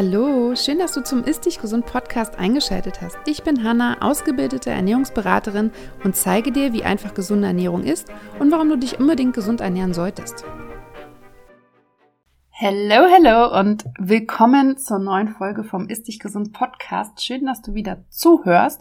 Hallo, schön, dass du zum Ist Dich Gesund Podcast eingeschaltet hast. Ich bin Hanna, ausgebildete Ernährungsberaterin und zeige dir, wie einfach gesunde Ernährung ist und warum du dich unbedingt gesund ernähren solltest. Hallo, hallo und willkommen zur neuen Folge vom Ist Dich Gesund Podcast. Schön, dass du wieder zuhörst.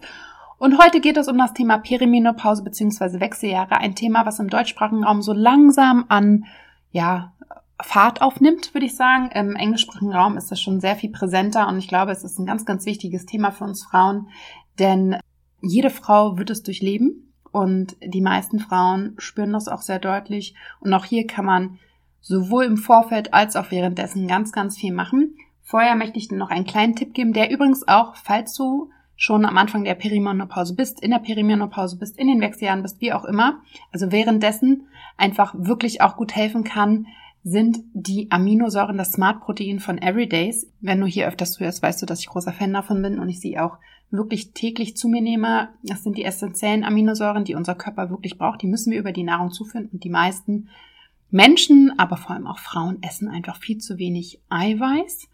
Und heute geht es um das Thema Perimenopause bzw. Wechseljahre, ein Thema, was im deutschsprachigen Raum so langsam an ja, Fahrt aufnimmt, würde ich sagen. Im englischsprachigen Raum ist das schon sehr viel präsenter und ich glaube, es ist ein ganz, ganz wichtiges Thema für uns Frauen, denn jede Frau wird es durchleben und die meisten Frauen spüren das auch sehr deutlich und auch hier kann man sowohl im Vorfeld als auch währenddessen ganz, ganz viel machen. Vorher möchte ich dir noch einen kleinen Tipp geben, der übrigens auch, falls du schon am Anfang der Perimenopause bist, in der Perimenopause bist, in den Wechseljahren bist, wie auch immer, also währenddessen einfach wirklich auch gut helfen kann, sind die Aminosäuren das Smart Protein von Everydays. Wenn du hier öfters zuhörst, weißt du, dass ich großer Fan davon bin und ich sie auch wirklich täglich zu mir nehme. Das sind die essentiellen Aminosäuren, die unser Körper wirklich braucht. Die müssen wir über die Nahrung zuführen und die meisten Menschen, aber vor allem auch Frauen essen einfach viel zu wenig Eiweiß.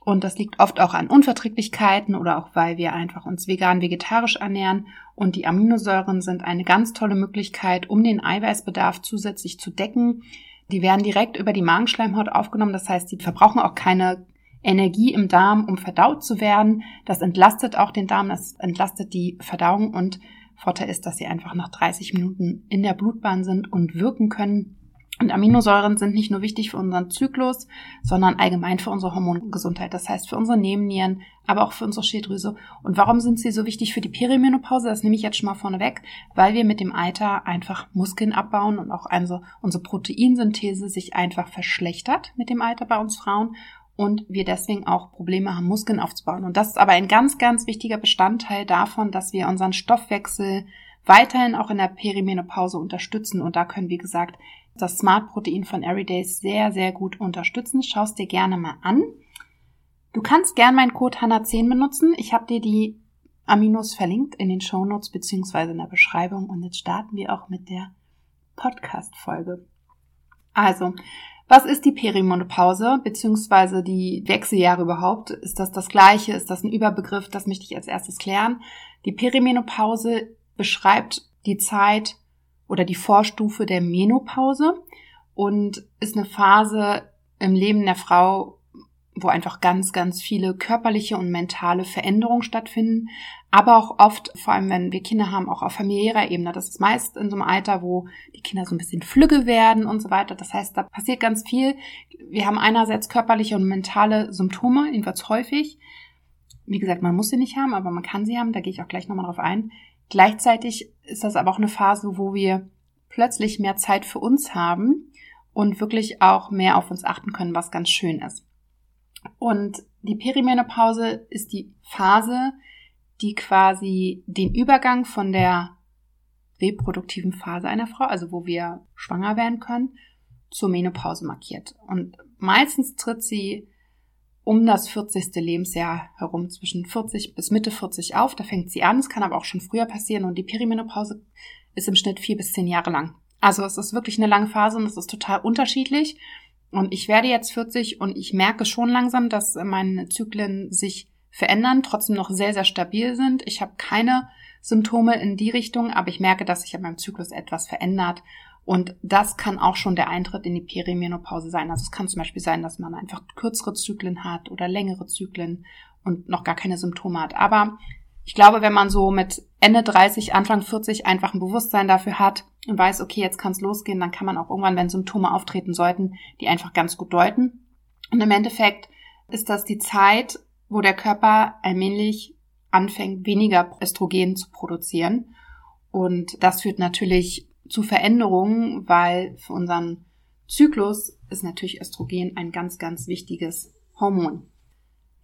Und das liegt oft auch an Unverträglichkeiten oder auch weil wir einfach uns vegan, vegetarisch ernähren. Und die Aminosäuren sind eine ganz tolle Möglichkeit, um den Eiweißbedarf zusätzlich zu decken. Die werden direkt über die Magenschleimhaut aufgenommen. Das heißt, die verbrauchen auch keine Energie im Darm, um verdaut zu werden. Das entlastet auch den Darm, das entlastet die Verdauung und Vorteil ist, dass sie einfach nach 30 Minuten in der Blutbahn sind und wirken können. Und Aminosäuren sind nicht nur wichtig für unseren Zyklus, sondern allgemein für unsere Hormongesundheit. Das heißt für unsere Nebennieren, aber auch für unsere Schilddrüse. Und warum sind sie so wichtig für die Perimenopause? Das nehme ich jetzt schon mal vorne weg, weil wir mit dem Alter einfach Muskeln abbauen und auch also unsere Proteinsynthese sich einfach verschlechtert mit dem Alter bei uns Frauen und wir deswegen auch Probleme haben, Muskeln aufzubauen. Und das ist aber ein ganz, ganz wichtiger Bestandteil davon, dass wir unseren Stoffwechsel weiterhin auch in der Perimenopause unterstützen. Und da können, wie gesagt, das Smart Protein von Everydays sehr, sehr gut unterstützen. Schau es dir gerne mal an. Du kannst gern meinen Code HANNA10 benutzen. Ich habe dir die Aminos verlinkt in den Show Notes beziehungsweise in der Beschreibung. Und jetzt starten wir auch mit der Podcast-Folge. Also, was ist die Perimenopause beziehungsweise die Wechseljahre überhaupt? Ist das das gleiche? Ist das ein Überbegriff? Das möchte ich als erstes klären. Die Perimenopause beschreibt die Zeit oder die Vorstufe der Menopause und ist eine Phase im Leben der Frau, wo einfach ganz, ganz viele körperliche und mentale Veränderungen stattfinden, aber auch oft, vor allem wenn wir Kinder haben, auch auf familiärer Ebene. Das ist meist in so einem Alter, wo die Kinder so ein bisschen flügge werden und so weiter. Das heißt, da passiert ganz viel. Wir haben einerseits körperliche und mentale Symptome, jedenfalls häufig. Wie gesagt, man muss sie nicht haben, aber man kann sie haben. Da gehe ich auch gleich nochmal drauf ein. Gleichzeitig ist das aber auch eine Phase, wo wir plötzlich mehr Zeit für uns haben und wirklich auch mehr auf uns achten können, was ganz schön ist. Und die Perimenopause ist die Phase, die quasi den Übergang von der reproduktiven Phase einer Frau, also wo wir schwanger werden können, zur Menopause markiert. Und meistens tritt sie um das 40. Lebensjahr herum, zwischen 40 bis Mitte 40 auf. Da fängt sie an. Es kann aber auch schon früher passieren und die Perimenopause ist im Schnitt vier bis zehn Jahre lang. Also es ist wirklich eine lange Phase und es ist total unterschiedlich. Und ich werde jetzt 40 und ich merke schon langsam, dass meine Zyklen sich verändern, trotzdem noch sehr, sehr stabil sind. Ich habe keine Symptome in die Richtung, aber ich merke, dass sich an meinem Zyklus etwas verändert. Und das kann auch schon der Eintritt in die Perimenopause sein. Also es kann zum Beispiel sein, dass man einfach kürzere Zyklen hat oder längere Zyklen und noch gar keine Symptome hat. Aber ich glaube, wenn man so mit Ende 30, Anfang 40 einfach ein Bewusstsein dafür hat und weiß, okay, jetzt kann es losgehen, dann kann man auch irgendwann, wenn Symptome auftreten sollten, die einfach ganz gut deuten. Und im Endeffekt ist das die Zeit, wo der Körper allmählich anfängt, weniger Östrogen zu produzieren. Und das führt natürlich zu Veränderungen, weil für unseren Zyklus ist natürlich Östrogen ein ganz, ganz wichtiges Hormon.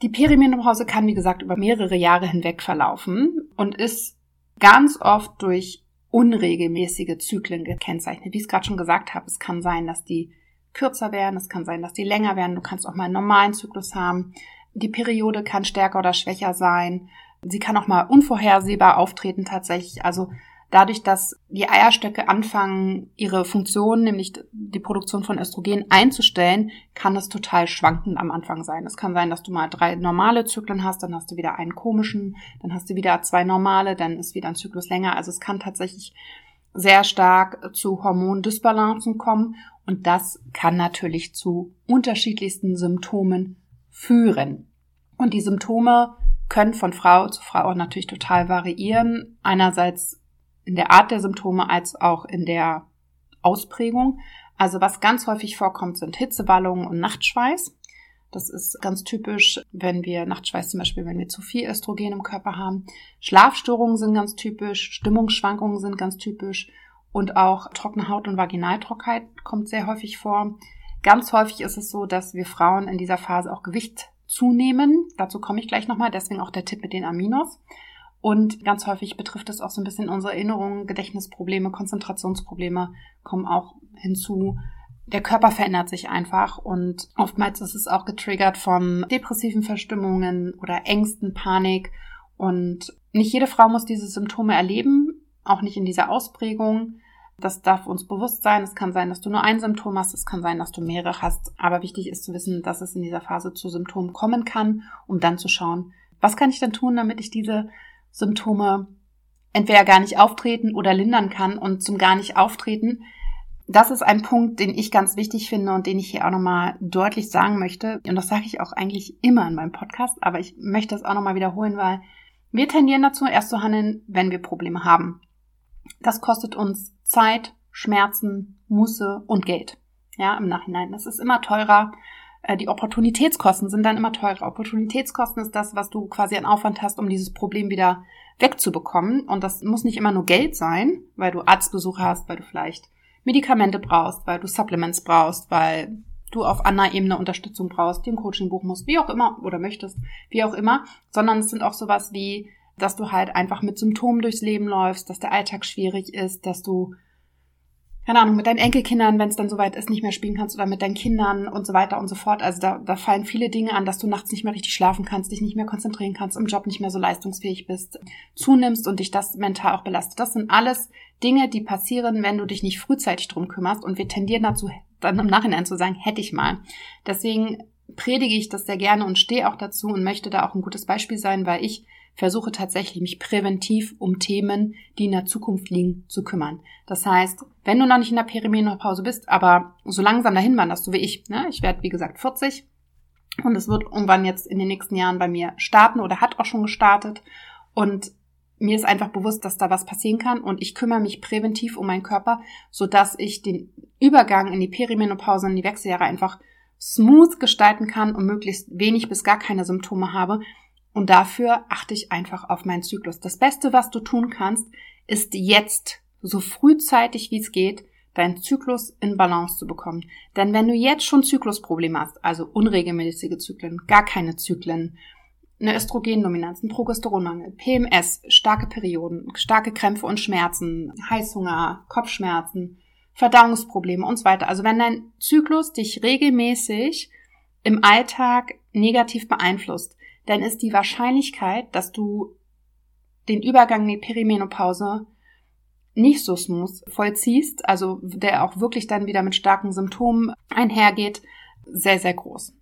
Die Perimenopause kann, wie gesagt, über mehrere Jahre hinweg verlaufen und ist ganz oft durch unregelmäßige Zyklen gekennzeichnet. Wie ich es gerade schon gesagt habe, es kann sein, dass die kürzer werden, es kann sein, dass die länger werden, du kannst auch mal einen normalen Zyklus haben. Die Periode kann stärker oder schwächer sein. Sie kann auch mal unvorhersehbar auftreten tatsächlich. Also dadurch, dass die Eierstöcke anfangen, ihre Funktion, nämlich die Produktion von Östrogen einzustellen, kann es total schwankend am Anfang sein. Es kann sein, dass du mal drei normale Zyklen hast, dann hast du wieder einen komischen, dann hast du wieder zwei normale, dann ist wieder ein Zyklus länger. Also es kann tatsächlich sehr stark zu Hormondysbalancen kommen und das kann natürlich zu unterschiedlichsten Symptomen führen. Und die Symptome können von Frau zu Frau auch natürlich total variieren. Einerseits in der Art der Symptome als auch in der Ausprägung. Also was ganz häufig vorkommt, sind Hitzewallungen und Nachtschweiß. Das ist ganz typisch, wenn wir Nachtschweiß zum Beispiel, wenn wir zu viel Östrogen im Körper haben. Schlafstörungen sind ganz typisch, Stimmungsschwankungen sind ganz typisch und auch trockene Haut und Vaginaltrockheit kommt sehr häufig vor. Ganz häufig ist es so, dass wir Frauen in dieser Phase auch Gewicht zunehmen. Dazu komme ich gleich nochmal, deswegen auch der Tipp mit den Aminos. Und ganz häufig betrifft es auch so ein bisschen unsere Erinnerungen, Gedächtnisprobleme, Konzentrationsprobleme kommen auch hinzu. Der Körper verändert sich einfach und oftmals ist es auch getriggert von depressiven Verstimmungen oder Ängsten, Panik. Und nicht jede Frau muss diese Symptome erleben, auch nicht in dieser Ausprägung. Das darf uns bewusst sein. Es kann sein, dass du nur ein Symptom hast. Es kann sein, dass du mehrere hast. Aber wichtig ist zu wissen, dass es in dieser Phase zu Symptomen kommen kann, um dann zu schauen, was kann ich denn tun, damit ich diese Symptome entweder gar nicht auftreten oder lindern kann und zum gar nicht auftreten. Das ist ein Punkt, den ich ganz wichtig finde und den ich hier auch nochmal deutlich sagen möchte. Und das sage ich auch eigentlich immer in meinem Podcast, aber ich möchte es auch nochmal wiederholen, weil wir tendieren dazu, erst zu handeln, wenn wir Probleme haben. Das kostet uns Zeit, Schmerzen, Musse und Geld. Ja, im Nachhinein. Das ist immer teurer. Äh, die Opportunitätskosten sind dann immer teurer. Opportunitätskosten ist das, was du quasi an Aufwand hast, um dieses Problem wieder wegzubekommen. Und das muss nicht immer nur Geld sein, weil du Arztbesuche hast, weil du vielleicht Medikamente brauchst, weil du Supplements brauchst, weil du auf anderer Ebene Unterstützung brauchst, dir Coaching buchen musst, wie auch immer, oder möchtest, wie auch immer, sondern es sind auch sowas wie dass du halt einfach mit Symptomen durchs Leben läufst, dass der Alltag schwierig ist, dass du, keine Ahnung, mit deinen Enkelkindern, wenn es dann soweit ist, nicht mehr spielen kannst oder mit deinen Kindern und so weiter und so fort. Also da, da fallen viele Dinge an, dass du nachts nicht mehr richtig schlafen kannst, dich nicht mehr konzentrieren kannst, im Job nicht mehr so leistungsfähig bist, zunimmst und dich das mental auch belastet. Das sind alles Dinge, die passieren, wenn du dich nicht frühzeitig drum kümmerst und wir tendieren dazu, dann im Nachhinein zu sagen, hätte ich mal. Deswegen predige ich das sehr gerne und stehe auch dazu und möchte da auch ein gutes Beispiel sein, weil ich versuche tatsächlich mich präventiv um Themen, die in der Zukunft liegen, zu kümmern. Das heißt, wenn du noch nicht in der Perimenopause bist, aber so langsam dahin wanderst, so wie ich, ne? ich werde wie gesagt 40 und es wird irgendwann jetzt in den nächsten Jahren bei mir starten oder hat auch schon gestartet und mir ist einfach bewusst, dass da was passieren kann und ich kümmere mich präventiv um meinen Körper, so dass ich den Übergang in die Perimenopause, in die Wechseljahre einfach smooth gestalten kann und möglichst wenig bis gar keine Symptome habe, und dafür achte ich einfach auf meinen Zyklus. Das Beste, was du tun kannst, ist jetzt, so frühzeitig wie es geht, deinen Zyklus in Balance zu bekommen. Denn wenn du jetzt schon Zyklusprobleme hast, also unregelmäßige Zyklen, gar keine Zyklen, eine Östrogendominanz, ein Progesteronmangel, PMS, starke Perioden, starke Krämpfe und Schmerzen, Heißhunger, Kopfschmerzen, Verdauungsprobleme und so weiter. Also wenn dein Zyklus dich regelmäßig im Alltag negativ beeinflusst, dann ist die Wahrscheinlichkeit, dass du den Übergang in die Perimenopause nicht so smooth vollziehst, also der auch wirklich dann wieder mit starken Symptomen einhergeht, sehr, sehr groß.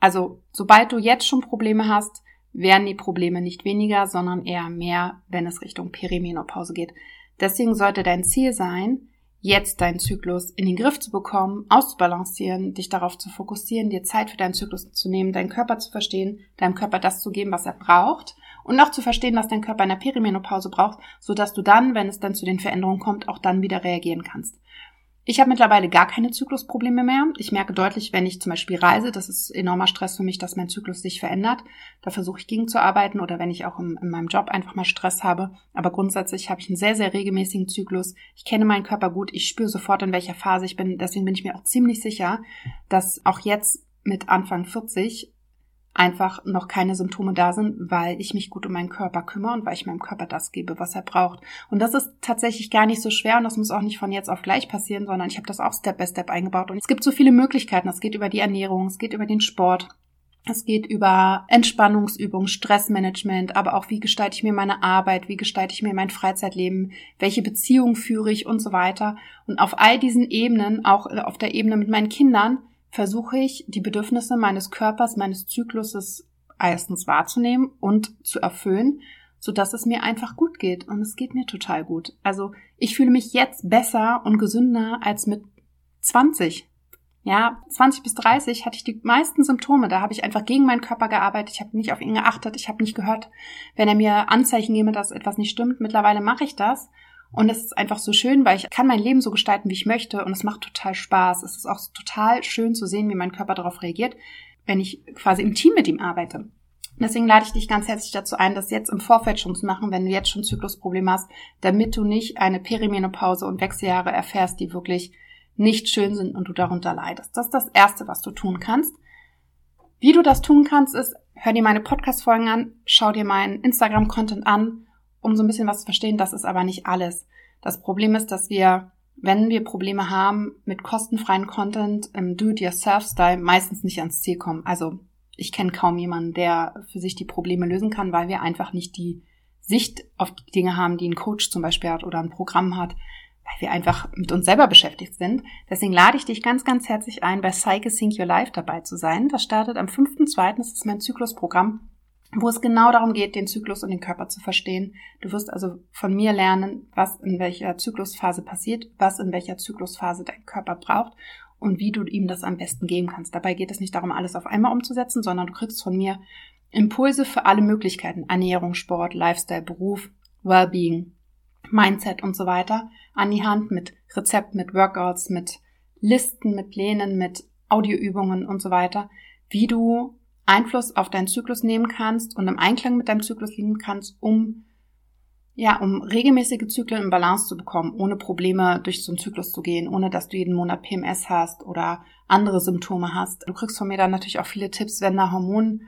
Also sobald du jetzt schon Probleme hast, werden die Probleme nicht weniger, sondern eher mehr, wenn es Richtung Perimenopause geht. Deswegen sollte dein Ziel sein, jetzt deinen Zyklus in den Griff zu bekommen, auszubalancieren, dich darauf zu fokussieren, dir Zeit für deinen Zyklus zu nehmen, deinen Körper zu verstehen, deinem Körper das zu geben, was er braucht und auch zu verstehen, was dein Körper in der Perimenopause braucht, sodass du dann, wenn es dann zu den Veränderungen kommt, auch dann wieder reagieren kannst. Ich habe mittlerweile gar keine Zyklusprobleme mehr. Ich merke deutlich, wenn ich zum Beispiel reise, das ist enormer Stress für mich, dass mein Zyklus sich verändert. Da versuche ich gegenzuarbeiten oder wenn ich auch in, in meinem Job einfach mal Stress habe. Aber grundsätzlich habe ich einen sehr, sehr regelmäßigen Zyklus. Ich kenne meinen Körper gut. Ich spüre sofort, in welcher Phase ich bin. Deswegen bin ich mir auch ziemlich sicher, dass auch jetzt mit Anfang 40 einfach noch keine Symptome da sind, weil ich mich gut um meinen Körper kümmere und weil ich meinem Körper das gebe, was er braucht. Und das ist tatsächlich gar nicht so schwer und das muss auch nicht von jetzt auf gleich passieren, sondern ich habe das auch Step by Step eingebaut. Und es gibt so viele Möglichkeiten. Es geht über die Ernährung, es geht über den Sport. Es geht über Entspannungsübungen, Stressmanagement, aber auch wie gestalte ich mir meine Arbeit, wie gestalte ich mir mein Freizeitleben, welche Beziehungen führe ich und so weiter. Und auf all diesen Ebenen, auch auf der Ebene mit meinen Kindern, versuche ich, die Bedürfnisse meines Körpers, meines Zykluses erstens wahrzunehmen und zu erfüllen, so dass es mir einfach gut geht. Und es geht mir total gut. Also ich fühle mich jetzt besser und gesünder als mit 20. Ja, 20 bis 30 hatte ich die meisten Symptome. Da habe ich einfach gegen meinen Körper gearbeitet. Ich habe nicht auf ihn geachtet. Ich habe nicht gehört, wenn er mir Anzeichen gebe, dass etwas nicht stimmt. Mittlerweile mache ich das. Und es ist einfach so schön, weil ich kann mein Leben so gestalten, wie ich möchte. Und es macht total Spaß. Es ist auch total schön zu sehen, wie mein Körper darauf reagiert, wenn ich quasi im Team mit ihm arbeite. Deswegen lade ich dich ganz herzlich dazu ein, das jetzt im Vorfeld schon zu machen, wenn du jetzt schon Zyklusprobleme hast, damit du nicht eine Perimenopause und Wechseljahre erfährst, die wirklich nicht schön sind und du darunter leidest. Das ist das Erste, was du tun kannst. Wie du das tun kannst, ist, hör dir meine Podcast-Folgen an, schau dir meinen Instagram-Content an, um so ein bisschen was zu verstehen. Das ist aber nicht alles. Das Problem ist, dass wir, wenn wir Probleme haben mit kostenfreien Content im Do-it-yourself-Style, meistens nicht ans Ziel kommen. Also ich kenne kaum jemanden, der für sich die Probleme lösen kann, weil wir einfach nicht die Sicht auf die Dinge haben, die ein Coach zum Beispiel hat oder ein Programm hat, weil wir einfach mit uns selber beschäftigt sind. Deswegen lade ich dich ganz, ganz herzlich ein, bei Psyche Sync Your Life dabei zu sein. Das startet am 5.2., das ist mein Zyklusprogramm, wo es genau darum geht, den Zyklus und den Körper zu verstehen. Du wirst also von mir lernen, was in welcher Zyklusphase passiert, was in welcher Zyklusphase dein Körper braucht und wie du ihm das am besten geben kannst. Dabei geht es nicht darum, alles auf einmal umzusetzen, sondern du kriegst von mir Impulse für alle Möglichkeiten. Ernährung, Sport, Lifestyle, Beruf, Wellbeing, Mindset und so weiter an die Hand mit Rezept, mit Workouts, mit Listen, mit Plänen, mit Audioübungen und so weiter, wie du Einfluss auf deinen Zyklus nehmen kannst und im Einklang mit deinem Zyklus leben kannst, um ja, um regelmäßige Zyklen in Balance zu bekommen, ohne Probleme durch so einen Zyklus zu gehen, ohne dass du jeden Monat PMS hast oder andere Symptome hast. Du kriegst von mir dann natürlich auch viele Tipps, wenn da Hormon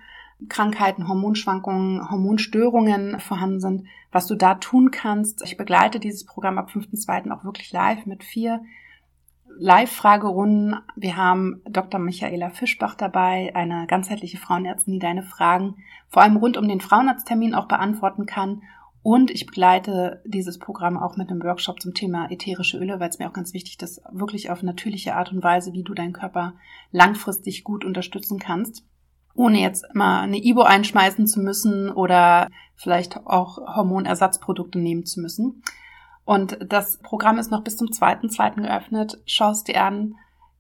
Krankheiten, Hormonschwankungen, Hormonstörungen vorhanden sind, was du da tun kannst. Ich begleite dieses Programm ab 5.2. auch wirklich live mit vier Live-Fragerunden. Wir haben Dr. Michaela Fischbach dabei, eine ganzheitliche Frauenärztin, die deine Fragen vor allem rund um den Frauenarzttermin auch beantworten kann. Und ich begleite dieses Programm auch mit einem Workshop zum Thema ätherische Öle, weil es mir auch ganz wichtig ist, wirklich auf natürliche Art und Weise, wie du deinen Körper langfristig gut unterstützen kannst ohne jetzt mal eine Ibo einschmeißen zu müssen oder vielleicht auch Hormonersatzprodukte nehmen zu müssen. Und das Programm ist noch bis zum zweiten, zweiten geöffnet. Schau es dir an.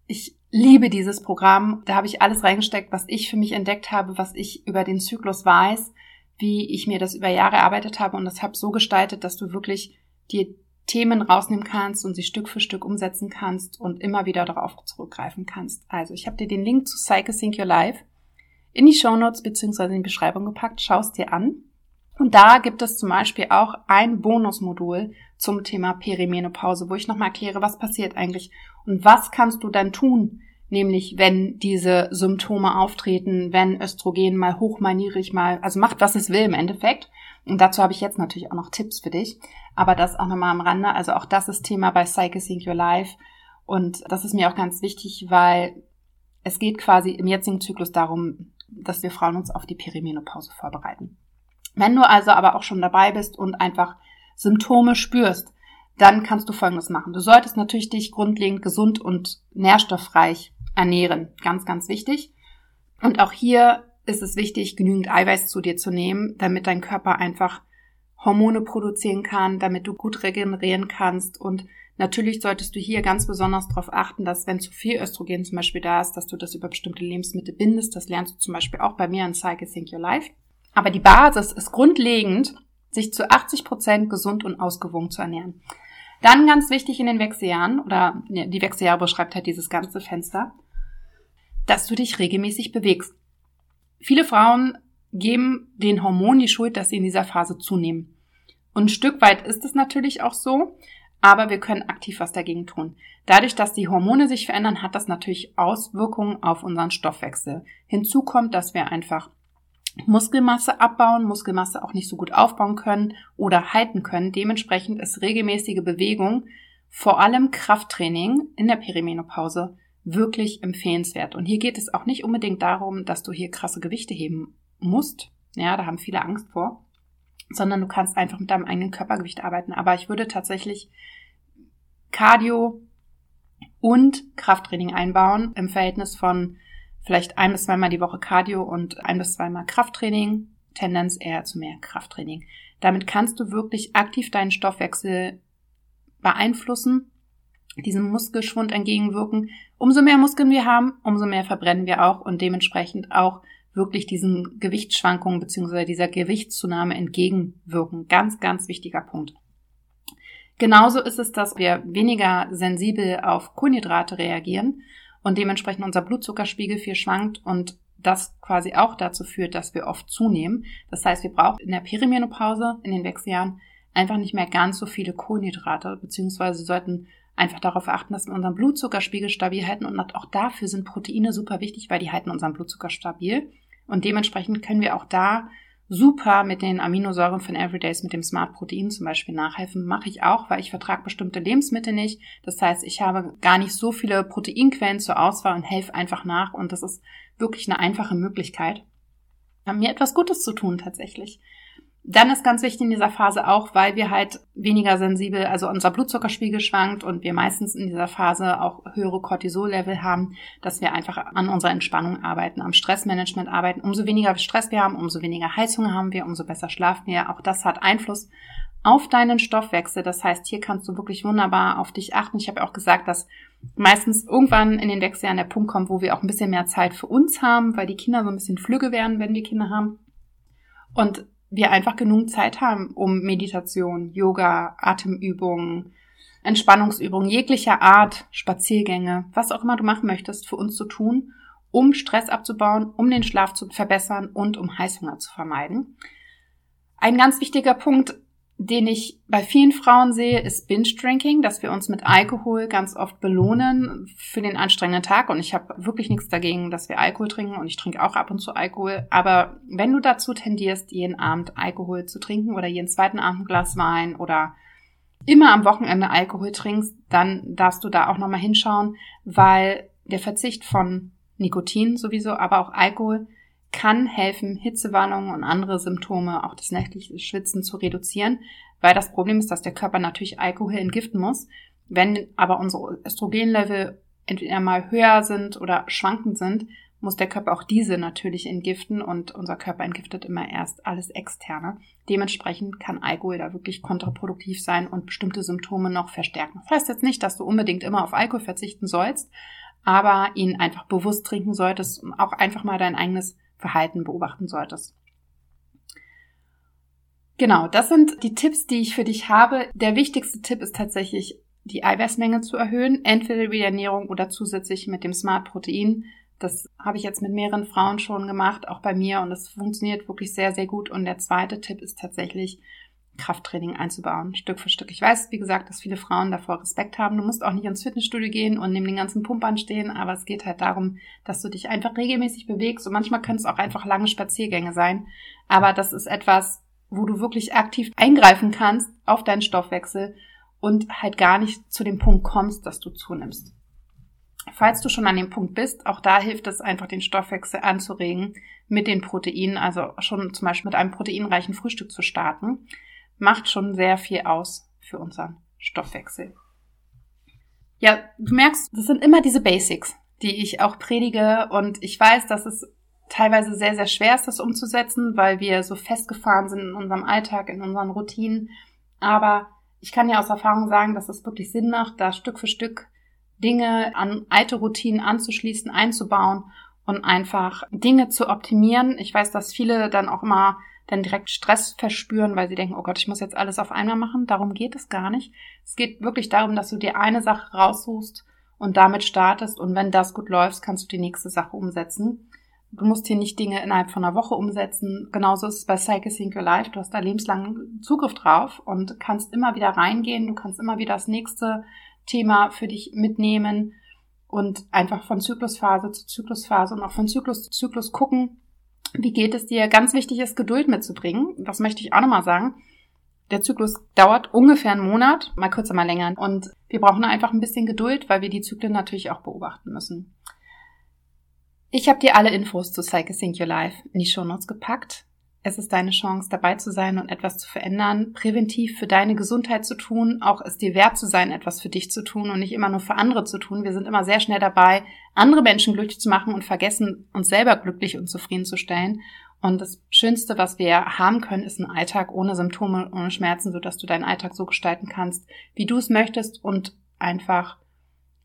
Ich liebe dieses Programm. Da habe ich alles reingesteckt, was ich für mich entdeckt habe, was ich über den Zyklus weiß, wie ich mir das über Jahre erarbeitet habe und das habe so gestaltet, dass du wirklich dir Themen rausnehmen kannst und sie Stück für Stück umsetzen kannst und immer wieder darauf zurückgreifen kannst. Also ich habe dir den Link zu Psyche Sync Your Life in die Shownotes bzw. in die Beschreibung gepackt. Schau es dir an. Und da gibt es zum Beispiel auch ein Bonusmodul zum Thema Perimenopause, wo ich nochmal erkläre, was passiert eigentlich und was kannst du dann tun, nämlich wenn diese Symptome auftreten, wenn Östrogen mal hoch, mal niedrig, mal, also macht, was es will im Endeffekt. Und dazu habe ich jetzt natürlich auch noch Tipps für dich. Aber das auch nochmal am Rande. Also auch das ist Thema bei Psyche Sync Your Life. Und das ist mir auch ganz wichtig, weil es geht quasi im jetzigen Zyklus darum, dass wir Frauen uns auf die Perimenopause vorbereiten. Wenn du also aber auch schon dabei bist und einfach Symptome spürst, dann kannst du Folgendes machen. Du solltest natürlich dich grundlegend gesund und nährstoffreich ernähren. Ganz, ganz wichtig. Und auch hier ist es wichtig, genügend Eiweiß zu dir zu nehmen, damit dein Körper einfach Hormone produzieren kann, damit du gut regenerieren kannst und Natürlich solltest du hier ganz besonders darauf achten, dass wenn zu viel Östrogen zum Beispiel da ist, dass du das über bestimmte Lebensmittel bindest. Das lernst du zum Beispiel auch bei mir in Cycle Think Your Life. Aber die Basis ist grundlegend, sich zu 80 Prozent gesund und ausgewogen zu ernähren. Dann ganz wichtig in den Wechseljahren, oder die Wechseljahre beschreibt halt dieses ganze Fenster, dass du dich regelmäßig bewegst. Viele Frauen geben den Hormonen die Schuld, dass sie in dieser Phase zunehmen. Und ein Stück weit ist es natürlich auch so, aber wir können aktiv was dagegen tun. Dadurch, dass die Hormone sich verändern, hat das natürlich Auswirkungen auf unseren Stoffwechsel. Hinzu kommt, dass wir einfach Muskelmasse abbauen, Muskelmasse auch nicht so gut aufbauen können oder halten können. Dementsprechend ist regelmäßige Bewegung, vor allem Krafttraining in der Perimenopause, wirklich empfehlenswert. Und hier geht es auch nicht unbedingt darum, dass du hier krasse Gewichte heben musst. Ja, da haben viele Angst vor. Sondern du kannst einfach mit deinem eigenen Körpergewicht arbeiten. Aber ich würde tatsächlich Cardio und Krafttraining einbauen im Verhältnis von vielleicht ein bis zweimal die Woche Cardio und ein bis zweimal Krafttraining. Tendenz eher zu mehr Krafttraining. Damit kannst du wirklich aktiv deinen Stoffwechsel beeinflussen diesem Muskelschwund entgegenwirken. Umso mehr Muskeln wir haben, umso mehr verbrennen wir auch und dementsprechend auch wirklich diesen Gewichtsschwankungen beziehungsweise dieser Gewichtszunahme entgegenwirken. Ganz, ganz wichtiger Punkt. Genauso ist es, dass wir weniger sensibel auf Kohlenhydrate reagieren und dementsprechend unser Blutzuckerspiegel viel schwankt und das quasi auch dazu führt, dass wir oft zunehmen. Das heißt, wir brauchen in der Perimenopause, in den Wechseljahren, einfach nicht mehr ganz so viele Kohlenhydrate, beziehungsweise sollten einfach darauf achten, dass wir unseren Blutzuckerspiegel stabil halten und auch dafür sind Proteine super wichtig, weil die halten unseren Blutzucker stabil und dementsprechend können wir auch da super mit den Aminosäuren von Everydays, mit dem Smart Protein zum Beispiel nachhelfen. Mache ich auch, weil ich vertrage bestimmte Lebensmittel nicht. Das heißt, ich habe gar nicht so viele Proteinquellen zur Auswahl und helfe einfach nach und das ist wirklich eine einfache Möglichkeit, mir etwas Gutes zu tun tatsächlich. Dann ist ganz wichtig in dieser Phase auch, weil wir halt weniger sensibel, also unser Blutzuckerspiegel schwankt und wir meistens in dieser Phase auch höhere Cortisol-Level haben, dass wir einfach an unserer Entspannung arbeiten, am Stressmanagement arbeiten. Umso weniger Stress wir haben, umso weniger Heißhunger haben wir, umso besser schlafen wir. Auch das hat Einfluss auf deinen Stoffwechsel. Das heißt, hier kannst du wirklich wunderbar auf dich achten. Ich habe auch gesagt, dass meistens irgendwann in den Wechseljahren der Punkt kommt, wo wir auch ein bisschen mehr Zeit für uns haben, weil die Kinder so ein bisschen flügge werden, wenn wir Kinder haben. Und wir einfach genug Zeit haben, um Meditation, Yoga, Atemübungen, Entspannungsübungen jeglicher Art, Spaziergänge, was auch immer du machen möchtest, für uns zu tun, um Stress abzubauen, um den Schlaf zu verbessern und um Heißhunger zu vermeiden. Ein ganz wichtiger Punkt den ich bei vielen Frauen sehe, ist Binge-Drinking, dass wir uns mit Alkohol ganz oft belohnen für den anstrengenden Tag. Und ich habe wirklich nichts dagegen, dass wir Alkohol trinken und ich trinke auch ab und zu Alkohol. Aber wenn du dazu tendierst, jeden Abend Alkohol zu trinken oder jeden zweiten Abend ein Glas Wein oder immer am Wochenende Alkohol trinkst, dann darfst du da auch nochmal hinschauen, weil der Verzicht von Nikotin sowieso, aber auch Alkohol kann helfen, Hitzewarnungen und andere Symptome, auch das nächtliche Schwitzen zu reduzieren, weil das Problem ist, dass der Körper natürlich Alkohol entgiften muss. Wenn aber unsere Östrogenlevel entweder mal höher sind oder schwankend sind, muss der Körper auch diese natürlich entgiften und unser Körper entgiftet immer erst alles externe. Dementsprechend kann Alkohol da wirklich kontraproduktiv sein und bestimmte Symptome noch verstärken. Das heißt jetzt nicht, dass du unbedingt immer auf Alkohol verzichten sollst, aber ihn einfach bewusst trinken solltest und auch einfach mal dein eigenes Verhalten beobachten solltest. Genau, das sind die Tipps, die ich für dich habe. Der wichtigste Tipp ist tatsächlich, die Eiweißmenge zu erhöhen, entweder über die Ernährung oder zusätzlich mit dem Smart Protein. Das habe ich jetzt mit mehreren Frauen schon gemacht, auch bei mir, und das funktioniert wirklich sehr, sehr gut. Und der zweite Tipp ist tatsächlich, Krafttraining einzubauen, Stück für Stück. Ich weiß, wie gesagt, dass viele Frauen davor Respekt haben. Du musst auch nicht ins Fitnessstudio gehen und neben den ganzen Pumpern stehen, aber es geht halt darum, dass du dich einfach regelmäßig bewegst und manchmal können es auch einfach lange Spaziergänge sein. Aber das ist etwas, wo du wirklich aktiv eingreifen kannst auf deinen Stoffwechsel und halt gar nicht zu dem Punkt kommst, dass du zunimmst. Falls du schon an dem Punkt bist, auch da hilft es einfach, den Stoffwechsel anzuregen mit den Proteinen, also schon zum Beispiel mit einem proteinreichen Frühstück zu starten macht schon sehr viel aus für unseren Stoffwechsel. Ja, du merkst, das sind immer diese Basics, die ich auch predige und ich weiß, dass es teilweise sehr, sehr schwer ist, das umzusetzen, weil wir so festgefahren sind in unserem Alltag, in unseren Routinen. Aber ich kann ja aus Erfahrung sagen, dass es wirklich Sinn macht, da Stück für Stück Dinge an alte Routinen anzuschließen, einzubauen und einfach Dinge zu optimieren. Ich weiß, dass viele dann auch immer dann direkt Stress verspüren, weil sie denken, oh Gott, ich muss jetzt alles auf einmal machen. Darum geht es gar nicht. Es geht wirklich darum, dass du dir eine Sache raussuchst und damit startest und wenn das gut läuft, kannst du die nächste Sache umsetzen. Du musst hier nicht Dinge innerhalb von einer Woche umsetzen. Genauso ist es bei Cycle Sync Your Life. Du hast da lebenslangen Zugriff drauf und kannst immer wieder reingehen. Du kannst immer wieder das nächste Thema für dich mitnehmen und einfach von Zyklusphase zu Zyklusphase und auch von Zyklus zu Zyklus gucken, wie geht es dir? Ganz wichtig ist, Geduld mitzubringen. Das möchte ich auch nochmal sagen. Der Zyklus dauert ungefähr einen Monat, mal kürzer, mal länger. Und wir brauchen einfach ein bisschen Geduld, weil wir die Zyklen natürlich auch beobachten müssen. Ich habe dir alle Infos zu Psyche Sync Your Life in die Shownotes gepackt. Es ist deine Chance, dabei zu sein und etwas zu verändern, präventiv für deine Gesundheit zu tun, auch es dir wert zu sein, etwas für dich zu tun und nicht immer nur für andere zu tun. Wir sind immer sehr schnell dabei, andere Menschen glücklich zu machen und vergessen, uns selber glücklich und zufriedenzustellen. Und das Schönste, was wir haben können, ist ein Alltag ohne Symptome, ohne Schmerzen, sodass du deinen Alltag so gestalten kannst, wie du es möchtest und einfach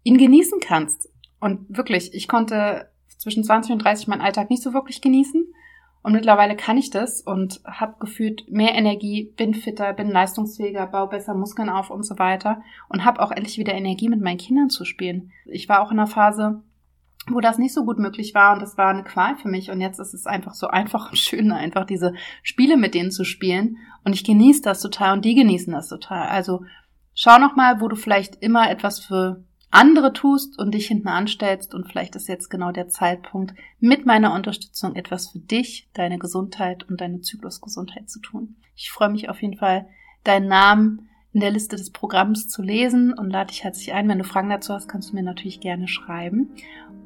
ihn genießen kannst. Und wirklich, ich konnte zwischen 20 und 30 meinen Alltag nicht so wirklich genießen und mittlerweile kann ich das und habe gefühlt mehr Energie, bin fitter, bin leistungsfähiger, baue besser Muskeln auf und so weiter und habe auch endlich wieder Energie mit meinen Kindern zu spielen. Ich war auch in einer Phase, wo das nicht so gut möglich war und das war eine Qual für mich und jetzt ist es einfach so einfach und schön, einfach diese Spiele mit denen zu spielen und ich genieße das total und die genießen das total. Also schau noch mal, wo du vielleicht immer etwas für andere tust und dich hinten anstellst und vielleicht ist jetzt genau der Zeitpunkt, mit meiner Unterstützung etwas für dich, deine Gesundheit und deine Zyklusgesundheit zu tun. Ich freue mich auf jeden Fall, deinen Namen in der Liste des Programms zu lesen und lade dich herzlich ein. Wenn du Fragen dazu hast, kannst du mir natürlich gerne schreiben.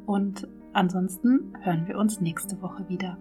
Und ansonsten hören wir uns nächste Woche wieder.